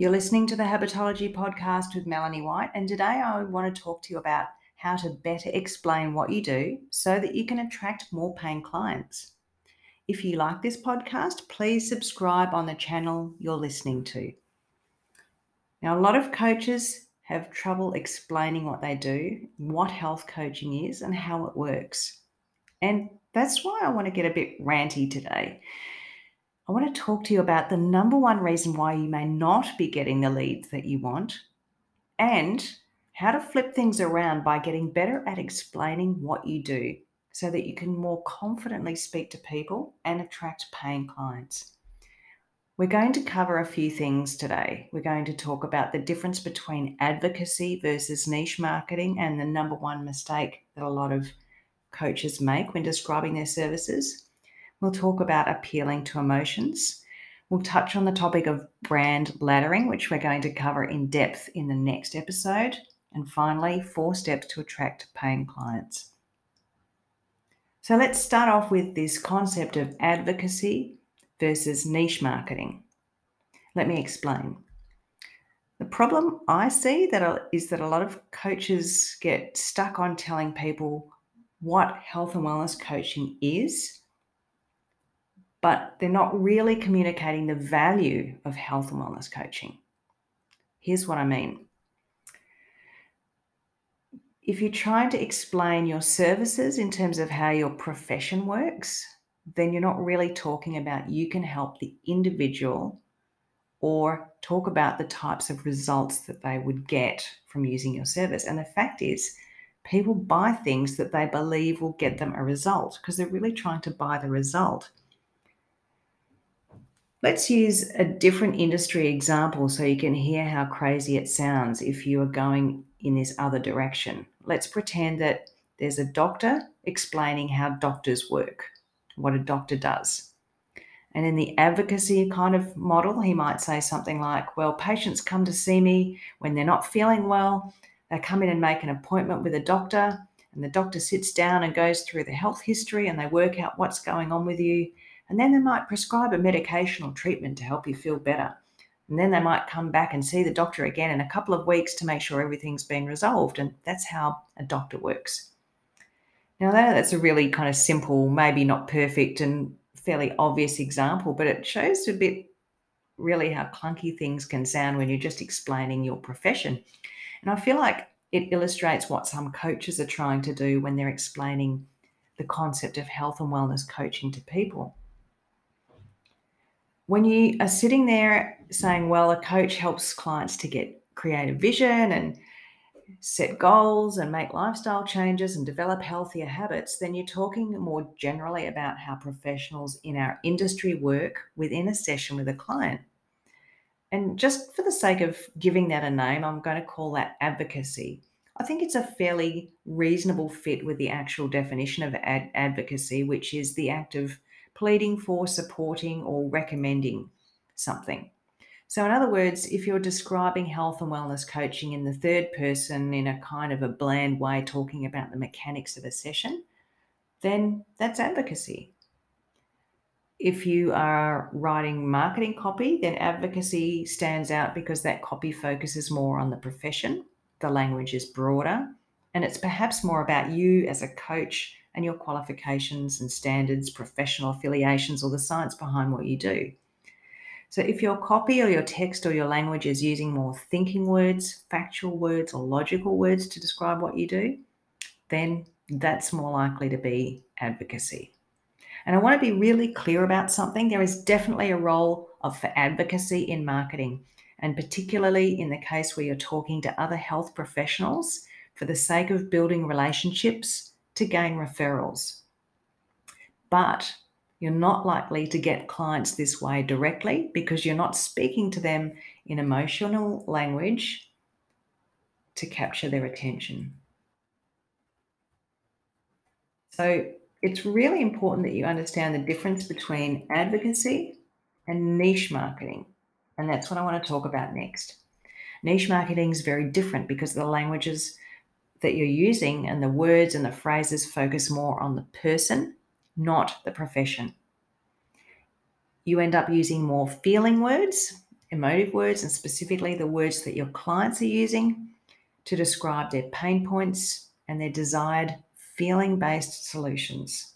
You're listening to the Habitology podcast with Melanie White, and today I want to talk to you about how to better explain what you do so that you can attract more paying clients. If you like this podcast, please subscribe on the channel you're listening to. Now, a lot of coaches have trouble explaining what they do, what health coaching is, and how it works. And that's why I want to get a bit ranty today I want to talk to you about the number one reason why you may not be getting the leads that you want and how to flip things around by getting better at explaining what you do so that you can more confidently speak to people and attract paying clients. We're going to cover a few things today. We're going to talk about the difference between advocacy versus niche marketing and the number one mistake that a lot of coaches make when describing their services. We'll talk about appealing to emotions. We'll touch on the topic of brand laddering, which we're going to cover in depth in the next episode. And finally, four steps to attract paying clients. So let's start off with this concept of advocacy versus niche marketing. Let me explain. The problem I see that is that a lot of coaches get stuck on telling people what health and wellness coaching is but they're not really communicating the value of health and wellness coaching. Here's what I mean. If you're trying to explain your services in terms of how your profession works, then you're not really talking about you can help the individual or talk about the types of results that they would get from using your service. And the fact is, people buy things that they believe will get them a result because they're really trying to buy the result. Let's use a different industry example so you can hear how crazy it sounds if you are going in this other direction. Let's pretend that there's a doctor explaining how doctors work, what a doctor does. And in the advocacy kind of model, he might say something like, Well, patients come to see me when they're not feeling well. They come in and make an appointment with a doctor, and the doctor sits down and goes through the health history and they work out what's going on with you and then they might prescribe a medication or treatment to help you feel better. And then they might come back and see the doctor again in a couple of weeks to make sure everything's been resolved. And that's how a doctor works. Now, that's a really kind of simple, maybe not perfect and fairly obvious example, but it shows a bit really how clunky things can sound when you're just explaining your profession. And I feel like it illustrates what some coaches are trying to do when they're explaining the concept of health and wellness coaching to people when you are sitting there saying, well, a coach helps clients to get creative vision and set goals and make lifestyle changes and develop healthier habits, then you're talking more generally about how professionals in our industry work within a session with a client. And just for the sake of giving that a name, I'm going to call that advocacy. I think it's a fairly reasonable fit with the actual definition of ad- advocacy, which is the act of pleading for, supporting, or recommending something. So, in other words, if you're describing health and wellness coaching in the third person in a kind of a bland way, talking about the mechanics of a session, then that's advocacy. If you are writing marketing copy, then advocacy stands out because that copy focuses more on the profession, the language is broader, and it's perhaps more about you as a coach and your qualifications and standards, professional affiliations, or the science behind what you do. So, if your copy or your text or your language is using more thinking words, factual words, or logical words to describe what you do, then that's more likely to be advocacy. And I want to be really clear about something. There is definitely a role of, for advocacy in marketing, and particularly in the case where you're talking to other health professionals for the sake of building relationships to gain referrals. But you're not likely to get clients this way directly because you're not speaking to them in emotional language to capture their attention. So it's really important that you understand the difference between advocacy and niche marketing. And that's what I want to talk about next. Niche marketing is very different because the languages that you're using and the words and the phrases focus more on the person, not the profession. You end up using more feeling words emotive words and specifically the words that your clients are using to describe their pain points and their desired feeling based solutions.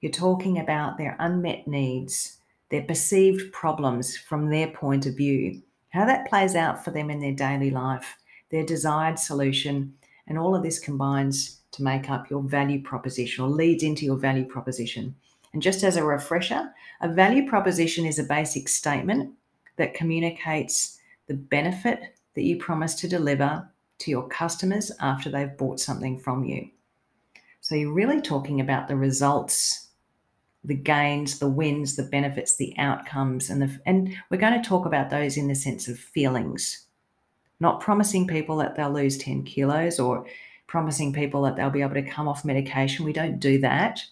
You're talking about their unmet needs, their perceived problems from their point of view, how that plays out for them in their daily life, their desired solution, and all of this combines to make up your value proposition or leads into your value proposition. And just as a refresher, a value proposition is a basic statement that communicates the benefit that you promise to deliver to your customers after they've bought something from you. So you're really talking about the results, the gains, the wins, the benefits, the outcomes, and the and we're going to talk about those in the sense of feelings. Not promising people that they'll lose 10 kilos or promising people that they'll be able to come off medication. We don't do that,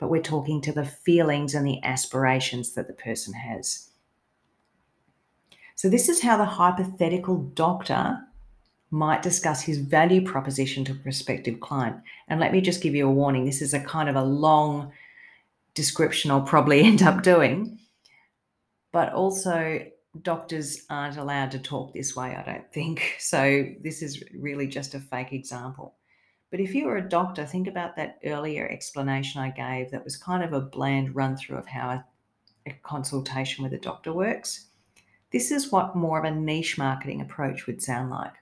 but we're talking to the feelings and the aspirations that the person has. So, this is how the hypothetical doctor might discuss his value proposition to a prospective client. And let me just give you a warning this is a kind of a long description I'll probably end up doing. But also, doctors aren't allowed to talk this way, I don't think. So, this is really just a fake example. But if you were a doctor, think about that earlier explanation I gave that was kind of a bland run through of how a, a consultation with a doctor works. This is what more of a niche marketing approach would sound like.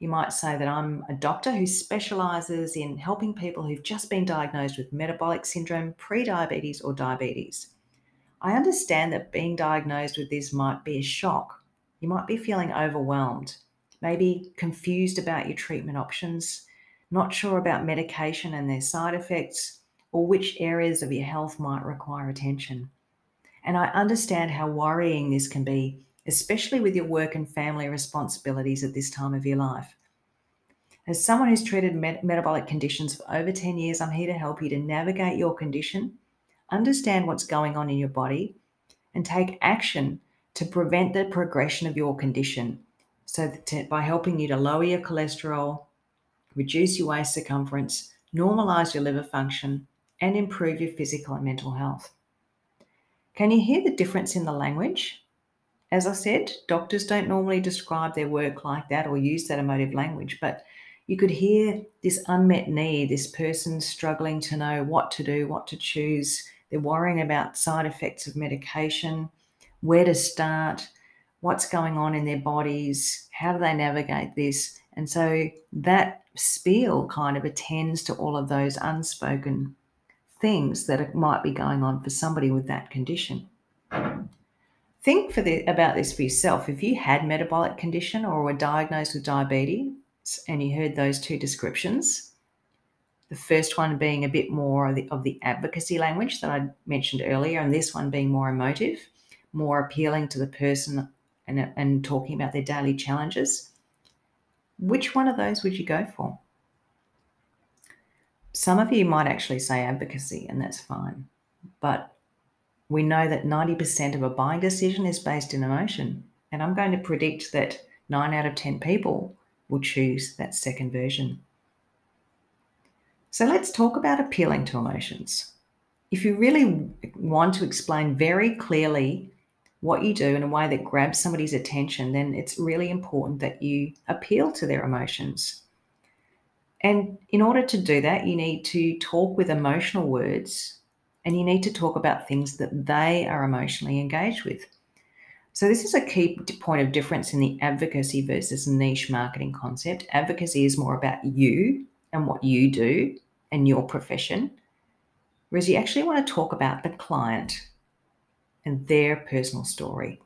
You might say that I'm a doctor who specializes in helping people who've just been diagnosed with metabolic syndrome, prediabetes, or diabetes. I understand that being diagnosed with this might be a shock. You might be feeling overwhelmed, maybe confused about your treatment options, not sure about medication and their side effects, or which areas of your health might require attention. And I understand how worrying this can be especially with your work and family responsibilities at this time of your life. As someone who's treated met- metabolic conditions for over 10 years, I'm here to help you to navigate your condition, understand what's going on in your body, and take action to prevent the progression of your condition. So, to, by helping you to lower your cholesterol, reduce your waist circumference, normalize your liver function, and improve your physical and mental health. Can you hear the difference in the language? As I said, doctors don't normally describe their work like that or use that emotive language, but you could hear this unmet need, this person struggling to know what to do, what to choose. They're worrying about side effects of medication, where to start, what's going on in their bodies, how do they navigate this. And so that spiel kind of attends to all of those unspoken things that might be going on for somebody with that condition think for the, about this for yourself. If you had metabolic condition or were diagnosed with diabetes and you heard those two descriptions, the first one being a bit more of the, of the advocacy language that I mentioned earlier, and this one being more emotive, more appealing to the person and, and talking about their daily challenges, which one of those would you go for? Some of you might actually say advocacy, and that's fine. But we know that 90% of a buying decision is based in emotion. And I'm going to predict that nine out of 10 people will choose that second version. So let's talk about appealing to emotions. If you really want to explain very clearly what you do in a way that grabs somebody's attention, then it's really important that you appeal to their emotions. And in order to do that, you need to talk with emotional words and you need to talk about things that they are emotionally engaged with. So, this is a key point of difference in the advocacy versus niche marketing concept. Advocacy is more about you and what you do and your profession, whereas you actually want to talk about the client and their personal story.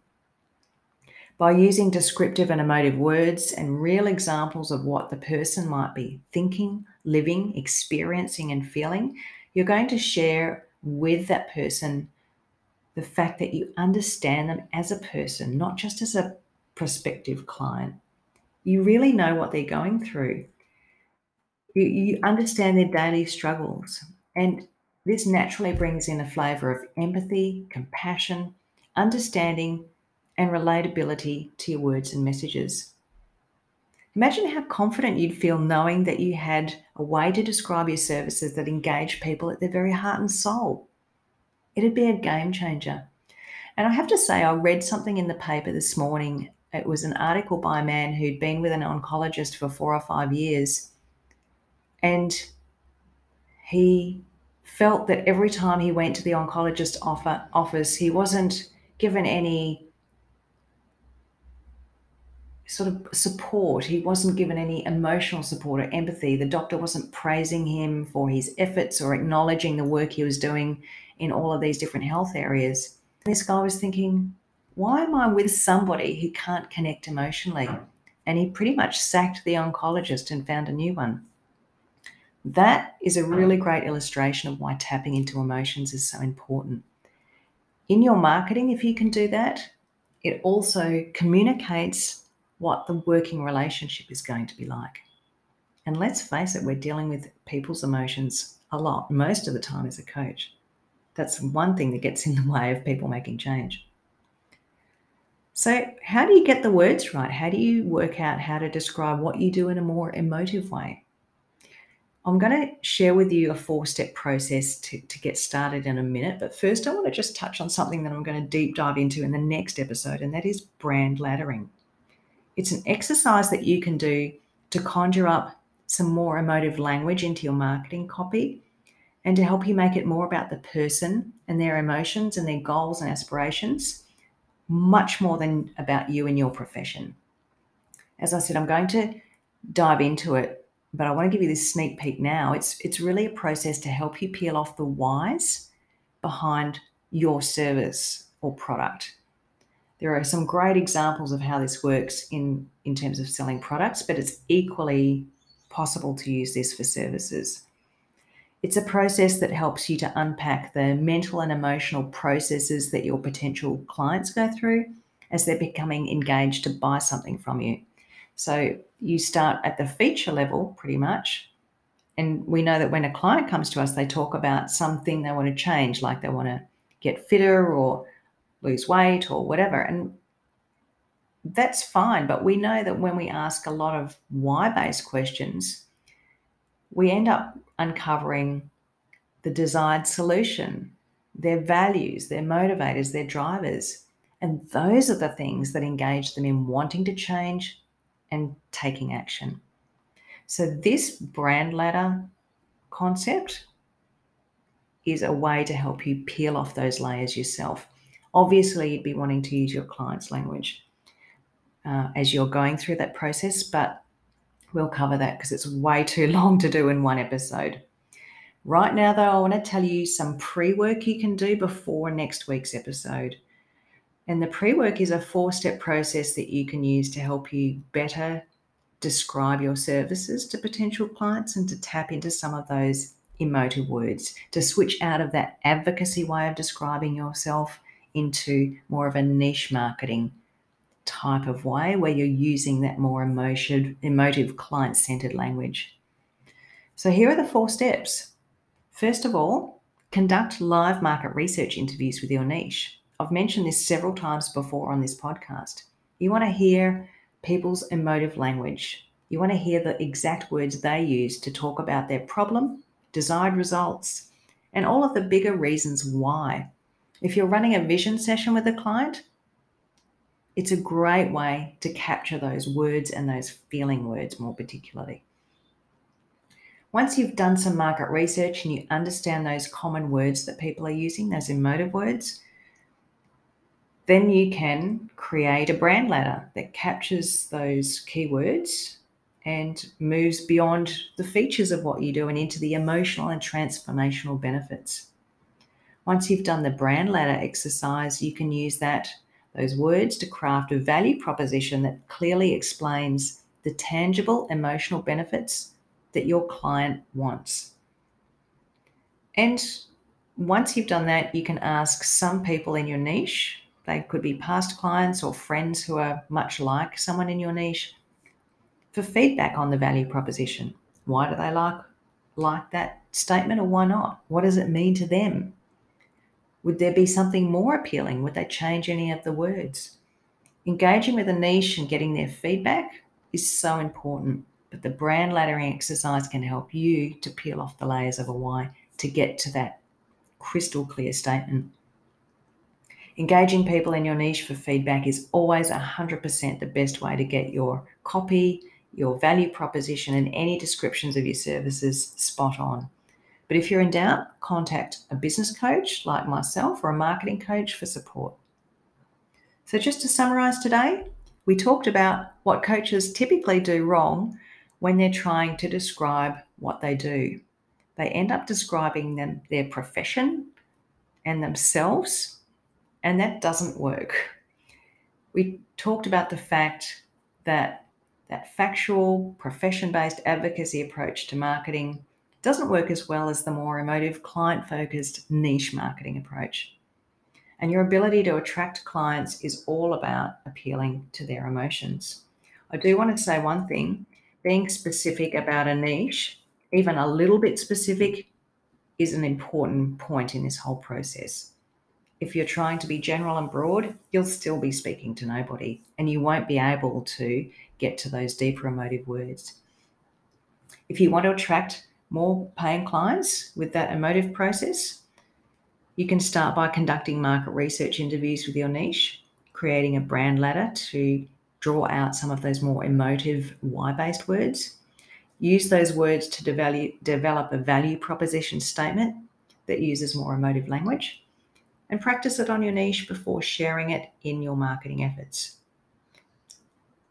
By using descriptive and emotive words and real examples of what the person might be thinking, living, experiencing, and feeling, you're going to share with that person the fact that you understand them as a person, not just as a prospective client. You really know what they're going through. You, you understand their daily struggles. And this naturally brings in a flavor of empathy, compassion, understanding, and relatability to your words and messages. Imagine how confident you'd feel knowing that you had a way to describe your services that engage people at their very heart and soul. It'd be a game changer. And I have to say, I read something in the paper this morning. It was an article by a man who'd been with an oncologist for four or five years. And he felt that every time he went to the oncologist offer, office, he wasn't given any sort of support. He wasn't given any emotional support or empathy. The doctor wasn't praising him for his efforts or acknowledging the work he was doing in all of these different health areas. This guy was thinking, why am I with somebody who can't connect emotionally? And he pretty much sacked the oncologist and found a new one. That is a really great illustration of why tapping into emotions is so important. In your marketing, if you can do that, it also communicates what the working relationship is going to be like. And let's face it, we're dealing with people's emotions a lot, most of the time as a coach. That's one thing that gets in the way of people making change. So, how do you get the words right? How do you work out how to describe what you do in a more emotive way? I'm going to share with you a four step process to, to get started in a minute. But first, I want to just touch on something that I'm going to deep dive into in the next episode, and that is brand laddering. It's an exercise that you can do to conjure up some more emotive language into your marketing copy and to help you make it more about the person and their emotions and their goals and aspirations, much more than about you and your profession. As I said, I'm going to dive into it, but I want to give you this sneak peek now. It's it's really a process to help you peel off the whys behind your service or product. There are some great examples of how this works in, in terms of selling products, but it's equally possible to use this for services. It's a process that helps you to unpack the mental and emotional processes that your potential clients go through as they're becoming engaged to buy something from you. So you start at the feature level pretty much. And we know that when a client comes to us, they talk about something they want to change, like they want to get fitter or lose weight or whatever. And that's fine. But we know that when we ask a lot of why based questions, we end up uncovering the desired solution, their values, their motivators, their drivers. And those are the things that engage them in wanting to change and taking action. So, this brand ladder concept is a way to help you peel off those layers yourself. Obviously, you'd be wanting to use your client's language uh, as you're going through that process, but we'll cover that because it's way too long to do in one episode. Right now, though, I want to tell you some pre work you can do before next week's episode. And the pre work is a four step process that you can use to help you better describe your services to potential clients and to tap into some of those emotive words, to switch out of that advocacy way of describing yourself into more of a niche marketing type of way where you're using that more emotion, emotive client centered language. So, here are the four steps. First of all, conduct live market research interviews with your niche. I've mentioned this several times before on this podcast. You want to hear people's emotive language. You want to hear the exact words they use to talk about their problem, desired results, and all of the bigger reasons why if you're running a vision session with a client, it's a great way to capture those words and those feeling words more particularly. Once you've done some market research and you understand those common words that people are using, those emotive words, then you can create a brand ladder that captures those keywords and moves beyond the features of what you do and into the emotional and transformational benefits. Once you've done the brand ladder exercise, you can use that those words to craft a value proposition that clearly explains the tangible emotional benefits that your client wants. And once you've done that, you can ask some people in your niche, they could be past clients or friends who are much like someone in your niche, for feedback on the value proposition. Why do they like like that statement or why not? What does it mean to them? Would there be something more appealing? Would they change any of the words? Engaging with a niche and getting their feedback is so important, but the brand laddering exercise can help you to peel off the layers of a why to get to that crystal clear statement. Engaging people in your niche for feedback is always 100% the best way to get your copy, your value proposition, and any descriptions of your services spot on. But if you're in doubt, contact a business coach like myself or a marketing coach for support. So, just to summarize today, we talked about what coaches typically do wrong when they're trying to describe what they do. They end up describing them, their profession and themselves and that doesn't work. We talked about the fact that that factual, profession based advocacy approach to marketing doesn't work as well as the more emotive, client focused niche marketing approach. And your ability to attract clients is all about appealing to their emotions. I do want to say one thing being specific about a niche, even a little bit specific, is an important point in this whole process if you're trying to be general and broad, you'll still be speaking to nobody and you won't be able to get to those deeper emotive words. If you want to attract more paying clients with that emotive process, you can start by conducting market research interviews with your niche, creating a brand ladder to draw out some of those more emotive why based words. Use those words to develop a value proposition statement that uses more emotive language and practice it on your niche before sharing it in your marketing efforts.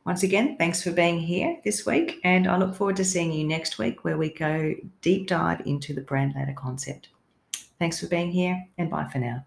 Once again, thanks for being here this week, and I look forward to seeing you next week where we go deep dive into the brand ladder concept. Thanks for being here, and bye for now.